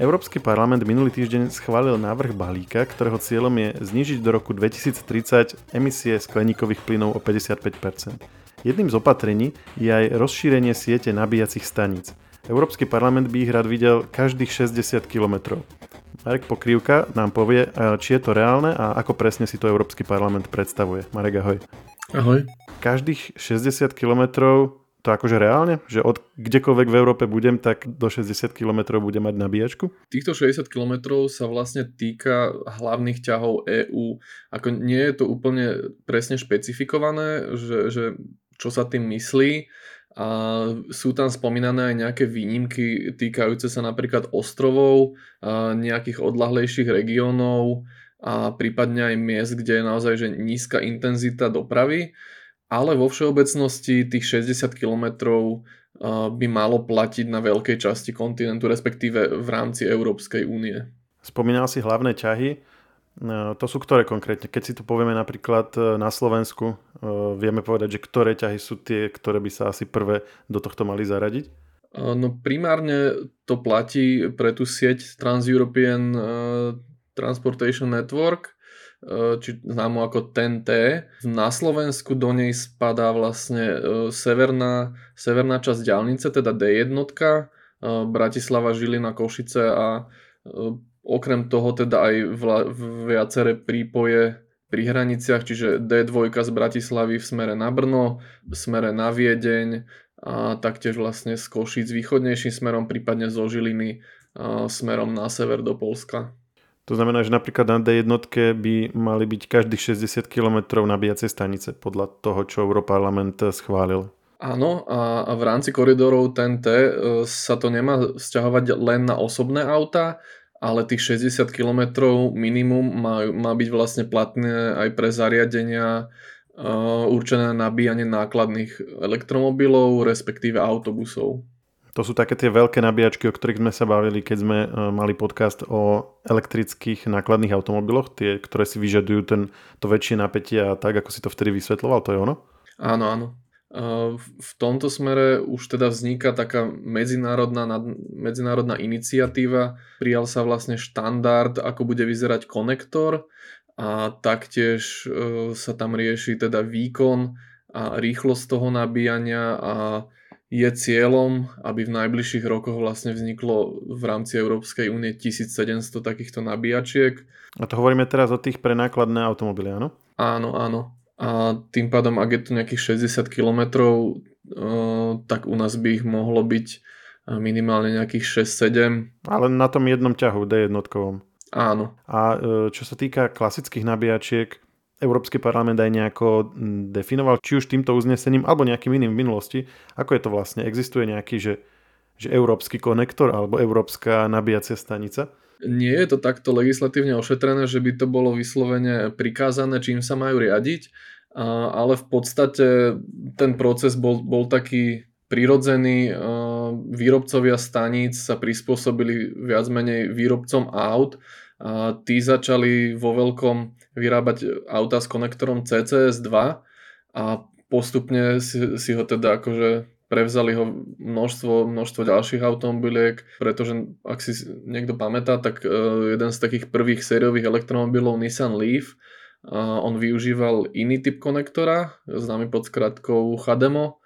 Európsky parlament minulý týždeň schválil návrh balíka, ktorého cieľom je znižiť do roku 2030 emisie skleníkových plynov o 55%. Jedným z opatrení je aj rozšírenie siete nabíjacích staníc. Európsky parlament by ich rád videl každých 60 km. Marek Pokrývka nám povie, či je to reálne a ako presne si to Európsky parlament predstavuje. Marek, ahoj. Ahoj. Každých 60 km to akože reálne? Že od kdekoľvek v Európe budem, tak do 60 km budem mať nabíjačku? Týchto 60 km sa vlastne týka hlavných ťahov EÚ. Ako nie je to úplne presne špecifikované, že, že čo sa tým myslí. A sú tam spomínané aj nejaké výnimky týkajúce sa napríklad ostrovov, nejakých odlahlejších regiónov a prípadne aj miest, kde je naozaj že nízka intenzita dopravy ale vo všeobecnosti tých 60 km by malo platiť na veľkej časti kontinentu, respektíve v rámci Európskej únie. Spomínal si hlavné ťahy. E, to sú ktoré konkrétne? Keď si to povieme napríklad e, na Slovensku, vieme povedať, že ktoré ťahy sú tie, ktoré by sa asi prvé do tohto mali zaradiť? No primárne to platí pre tú sieť Trans-European Transportation Network, či známu ako TNT. Na Slovensku do nej spadá vlastne e, severná, severná časť diálnice, teda D1, e, Bratislava, Žilina, Košice a okrem toho teda aj vla, viaceré prípoje pri hraniciach, čiže D2 z Bratislavy v smere na Brno, v smere na Viedeň a taktiež vlastne z Košic východnejším smerom, prípadne zo Žiliny smerom na sever do Polska. To znamená, že napríklad na D1 by mali byť každých 60 km nabíjacej stanice podľa toho, čo Europarlament schválil. Áno, a v rámci koridorov TNT e, sa to nemá vzťahovať len na osobné auta, ale tých 60 km minimum má, má byť vlastne platné aj pre zariadenia uh, určené na nabíjanie nákladných elektromobilov, respektíve autobusov. To sú také tie veľké nabíjačky, o ktorých sme sa bavili, keď sme e, mali podcast o elektrických nákladných automobiloch, tie, ktoré si vyžadujú ten, to väčšie napätie a tak, ako si to vtedy vysvetloval, to je ono? Áno, áno. E, v tomto smere už teda vzniká taká medzinárodná, medzinárodná iniciatíva. Prijal sa vlastne štandard, ako bude vyzerať konektor a taktiež e, sa tam rieši teda výkon a rýchlosť toho nabíjania a je cieľom, aby v najbližších rokoch vlastne vzniklo v rámci Európskej únie 1700 takýchto nabíjačiek. A to hovoríme teraz o tých pre nákladné automobily, áno? Áno, áno. A tým pádom, ak je to nejakých 60 km, tak u nás by ich mohlo byť minimálne nejakých 6-7. Ale na tom jednom ťahu, D1. Áno. A e, čo sa týka klasických nabíjačiek, Európsky parlament aj nejako definoval, či už týmto uznesením alebo nejakým iným v minulosti, ako je to vlastne? Existuje nejaký, že, že európsky konektor alebo európska nabíjacia stanica? Nie je to takto legislatívne ošetrené, že by to bolo vyslovene prikázané, čím sa majú riadiť, ale v podstate ten proces bol, bol taký prirodzený. Výrobcovia staníc sa prispôsobili viac menej výrobcom aut a tí začali vo veľkom vyrábať auta s konektorom CCS2 a postupne si, si ho teda akože prevzali ho množstvo, množstvo ďalších automobiliek, pretože ak si niekto pamätá, tak uh, jeden z takých prvých sériových elektromobilov Nissan Leaf, uh, on využíval iný typ konektora, známy pod skratkou HDMO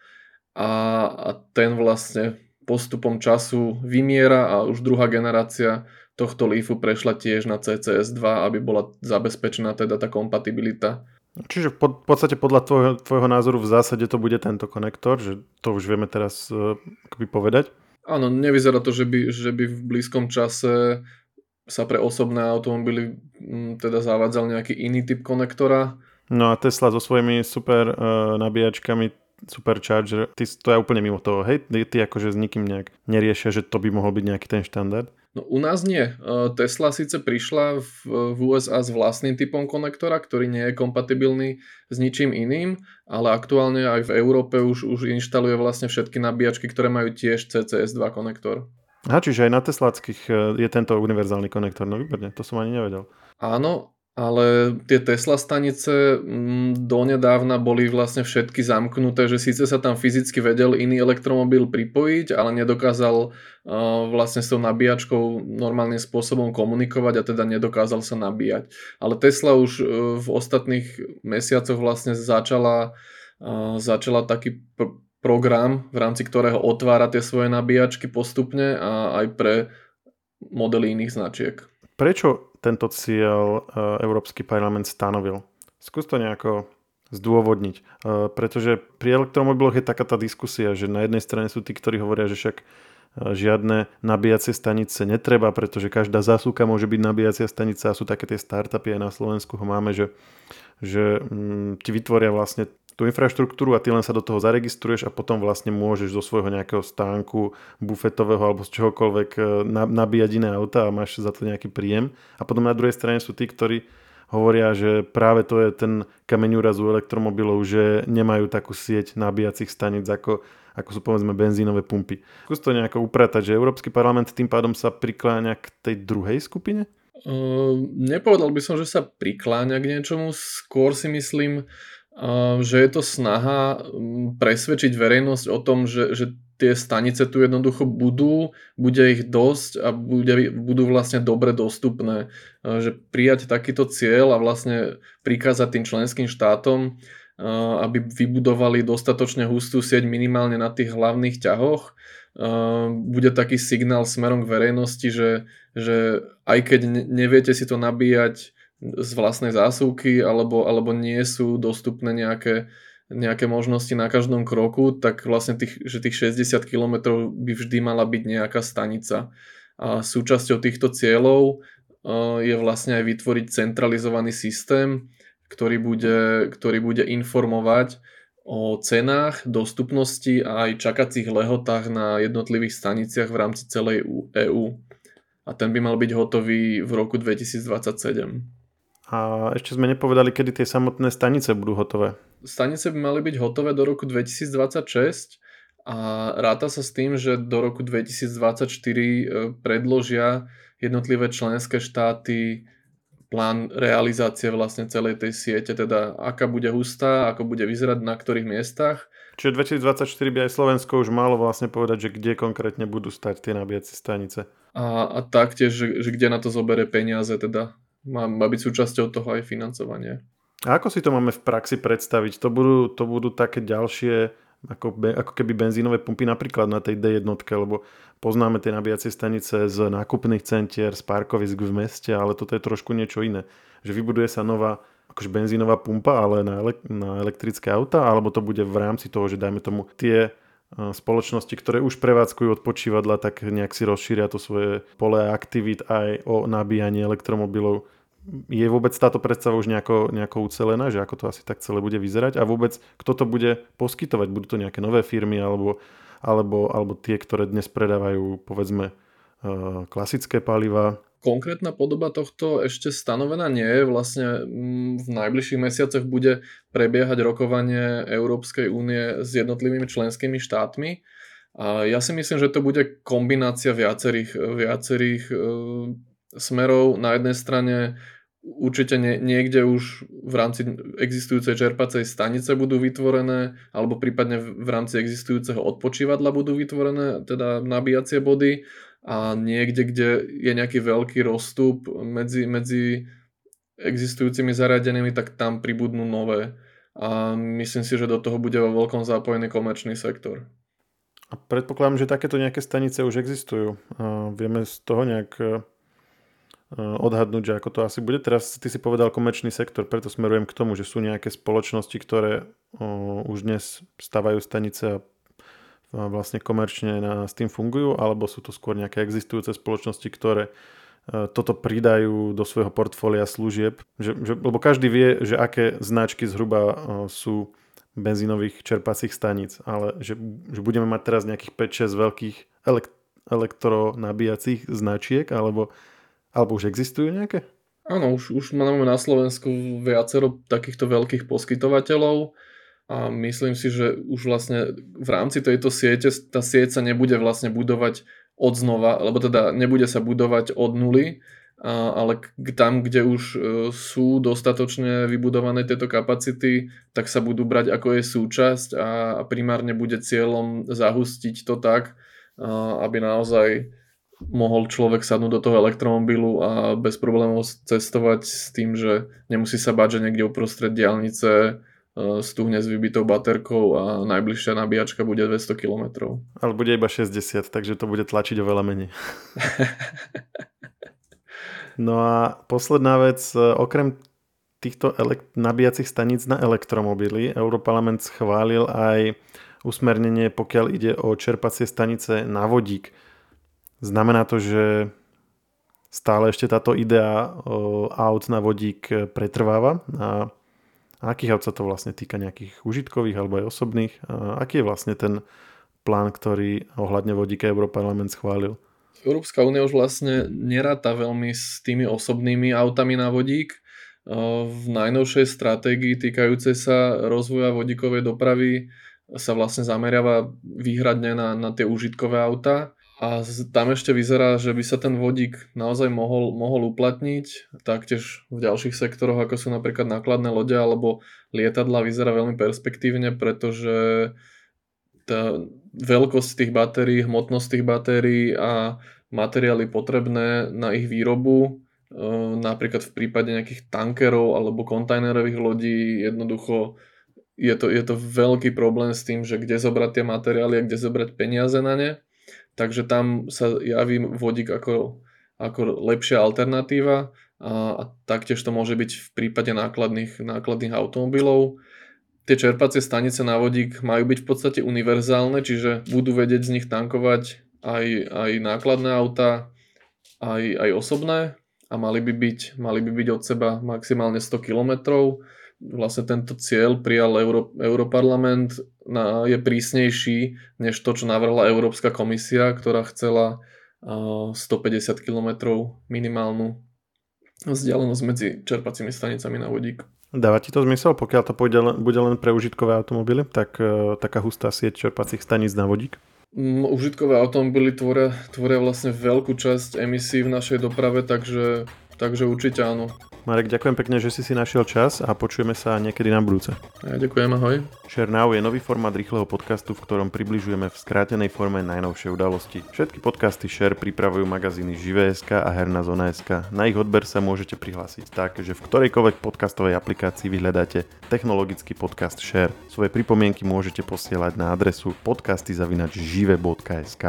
a, a ten vlastne postupom času vymiera a už druhá generácia tohto Leafu prešla tiež na CCS2, aby bola zabezpečená teda tá kompatibilita. Čiže v podstate podľa tvojho, tvojho názoru v zásade to bude tento konektor, že to už vieme teraz uh, povedať? Áno, nevyzerá to, že by, že by v blízkom čase sa pre osobné automobily m, teda zavádzal nejaký iný typ konektora. No a Tesla so svojimi super uh, nabíjačkami Supercharger, ty to je úplne mimo toho, hej? Ty, ty akože s nikým nejak neriešia, že to by mohol byť nejaký ten štandard? No u nás nie. E, Tesla síce prišla v, v USA s vlastným typom konektora, ktorý nie je kompatibilný s ničím iným, ale aktuálne aj v Európe už, už inštaluje vlastne všetky nabíjačky, ktoré majú tiež CCS2 konektor. Aha, čiže aj na teslackých e, je tento univerzálny konektor, no výborne, to som ani nevedel. Áno, ale tie Tesla stanice mm, donedávna boli vlastne všetky zamknuté, že síce sa tam fyzicky vedel iný elektromobil pripojiť, ale nedokázal uh, vlastne s tou nabíjačkou normálnym spôsobom komunikovať a teda nedokázal sa nabíjať. Ale Tesla už uh, v ostatných mesiacoch vlastne začala, uh, začala taký pr- program, v rámci ktorého otvára tie svoje nabíjačky postupne a aj pre modely iných značiek. Prečo tento cieľ e, Európsky parlament stanovil? Skús to nejako zdôvodniť. E, pretože pri elektromobiloch je taká tá diskusia, že na jednej strane sú tí, ktorí hovoria, že však e, žiadne nabíjacie stanice netreba, pretože každá zásuvka môže byť nabíjacia stanica a sú také tie startupy aj na Slovensku ho máme, že, že mm, ti vytvoria vlastne tú infraštruktúru a ty len sa do toho zaregistruješ a potom vlastne môžeš zo svojho nejakého stánku bufetového alebo z čohokoľvek e, nabíjať iné auta a máš za to nejaký príjem. A potom na druhej strane sú tí, ktorí hovoria, že práve to je ten kameň úrazu elektromobilov, že nemajú takú sieť nabíjacích staníc ako, ako sú povedzme benzínové pumpy. Skús to nejako upratať, že Európsky parlament tým pádom sa prikláňa k tej druhej skupine? Uh, nepovedal by som, že sa prikláňa k niečomu, skôr si myslím, že je to snaha presvedčiť verejnosť o tom, že, že tie stanice tu jednoducho budú, bude ich dosť a bude, budú vlastne dobre dostupné. Že prijať takýto cieľ a vlastne prikázať tým členským štátom, aby vybudovali dostatočne hustú sieť minimálne na tých hlavných ťahoch, bude taký signál smerom k verejnosti, že, že aj keď neviete si to nabíjať z vlastnej zásuvky alebo, alebo nie sú dostupné nejaké, nejaké možnosti na každom kroku, tak vlastne tých, že tých 60 km by vždy mala byť nejaká stanica. A súčasťou týchto cieľov je vlastne aj vytvoriť centralizovaný systém, ktorý bude, ktorý bude informovať o cenách, dostupnosti a aj čakacích lehotách na jednotlivých staniciach v rámci celej EÚ. A ten by mal byť hotový v roku 2027. A ešte sme nepovedali, kedy tie samotné stanice budú hotové. Stanice by mali byť hotové do roku 2026 a ráta sa s tým, že do roku 2024 e, predložia jednotlivé členské štáty plán realizácie vlastne celej tej siete, teda aká bude hustá, ako bude vyzerať na ktorých miestach. Čiže 2024 by aj Slovensko už malo vlastne povedať, že kde konkrétne budú stať tie nabíjacie stanice. A, a taktiež, že, že kde na to zobere peniaze teda má, má byť súčasťou toho aj financovanie. A ako si to máme v praxi predstaviť? To budú, to budú také ďalšie ako, ako keby benzínové pumpy napríklad na tej D1, lebo poznáme tie nabíjacie stanice z nákupných centier, z parkovisk v meste, ale toto je trošku niečo iné. Že vybuduje sa nová akože benzínová pumpa, ale na, ele- na elektrické auta, alebo to bude v rámci toho, že dajme tomu tie spoločnosti, ktoré už prevádzkujú odpočívadla, tak nejak si rozšíria to svoje pole aktivít aj o nabíjanie elektromobilov je vôbec táto predstava už nejako, nejako ucelená, že ako to asi tak celé bude vyzerať a vôbec kto to bude poskytovať? Budú to nejaké nové firmy alebo, alebo, alebo tie, ktoré dnes predávajú povedzme eh, klasické paliva? Konkrétna podoba tohto ešte stanovená nie je. Vlastne mm, v najbližších mesiacoch bude prebiehať rokovanie Európskej únie s jednotlivými členskými štátmi. A ja si myslím, že to bude kombinácia viacerých, viacerých e, smerov. Na jednej strane určite nie, niekde už v rámci existujúcej čerpacej stanice budú vytvorené, alebo prípadne v rámci existujúceho odpočívadla budú vytvorené, teda nabíjacie body a niekde, kde je nejaký veľký rozstup medzi, medzi existujúcimi zariadeniami, tak tam pribudnú nové. A myslím si, že do toho bude vo veľkom zapojený komerčný sektor. A predpokladám, že takéto nejaké stanice už existujú. Vieme z toho nejak odhadnúť, že ako to asi bude. Teraz ty si povedal komerčný sektor, preto smerujem k tomu, že sú nejaké spoločnosti, ktoré o, už dnes stavajú stanice a vlastne komerčne na, s tým fungujú, alebo sú to skôr nejaké existujúce spoločnosti, ktoré e, toto pridajú do svojho portfólia služieb. Že, že, lebo každý vie, že aké značky zhruba sú benzínových čerpacích staníc, ale že, že budeme mať teraz nejakých 5-6 veľkých elekt- elektronabíjacích značiek, alebo alebo už existujú nejaké? Áno, už, už máme na Slovensku viacero takýchto veľkých poskytovateľov a myslím si, že už vlastne v rámci tejto siete, tá sieť sa nebude vlastne budovať od znova, alebo teda nebude sa budovať od nuly, ale tam, kde už e, sú dostatočne vybudované tieto kapacity, tak sa budú brať ako je súčasť a primárne bude cieľom zahustiť to tak, aby naozaj mohol človek sadnúť do toho elektromobilu a bez problémov cestovať s tým, že nemusí sa báť, že niekde uprostred diálnice e, stuhne s vybitou baterkou a najbližšia nabíjačka bude 200 km. Ale bude iba 60, takže to bude tlačiť oveľa menej. no a posledná vec, e, okrem týchto elekt- nabíjacích staníc na elektromobily, Europarlament schválil aj usmernenie, pokiaľ ide o čerpacie stanice na vodík. Znamená to, že stále ešte táto idea aut na vodík pretrváva a akých aut sa to vlastne týka nejakých užitkových alebo aj osobných? A aký je vlastne ten plán, ktorý ohľadne vodíka Európarlament schválil? Európska únia už vlastne neráta veľmi s tými osobnými autami na vodík. V najnovšej stratégii týkajúcej sa rozvoja vodíkovej dopravy sa vlastne zameriava výhradne na, na tie užitkové auta a tam ešte vyzerá, že by sa ten vodík naozaj mohol, mohol uplatniť. Taktiež v ďalších sektoroch, ako sú napríklad nákladné lode alebo lietadla, vyzerá veľmi perspektívne, pretože tá veľkosť tých batérií, hmotnosť tých batérií a materiály potrebné na ich výrobu, e, napríklad v prípade nejakých tankerov alebo kontajnerových lodí, jednoducho je to, je to veľký problém s tým, že kde zobrať tie materiály a kde zobrať peniaze na ne takže tam sa javí vodík ako, ako lepšia alternatíva a, a taktiež to môže byť v prípade nákladných, nákladných automobilov. Tie čerpacie stanice na vodík majú byť v podstate univerzálne, čiže budú vedieť z nich tankovať aj, aj nákladné auta, aj, aj osobné a mali by, byť, mali by byť od seba maximálne 100 kilometrov vlastne tento cieľ prijal Euró- Europarlament, na, je prísnejší než to, čo navrhla Európska komisia, ktorá chcela uh, 150 km minimálnu vzdialenosť medzi čerpacími stanicami na vodík. Dáva ti to zmysel, pokiaľ to pôjde len, bude len pre užitkové automobily, tak uh, taká hustá sieť čerpacích staníc na vodík? Um, užitkové automobily tvoria, tvoria vlastne veľkú časť emisí v našej doprave, takže, takže určite áno. Marek, ďakujem pekne, že si si našiel čas a počujeme sa niekedy na budúce. Ja ďakujem, ahoj. Share Now je nový formát rýchleho podcastu, v ktorom približujeme v skrátenej forme najnovšie udalosti. Všetky podcasty Share pripravujú magazíny Živé.sk a Herná zona.sk. Na ich odber sa môžete prihlásiť tak, že v ktorejkoľvek podcastovej aplikácii vyhľadáte technologický podcast Share. Svoje pripomienky môžete posielať na adresu podcasty.žive.sk.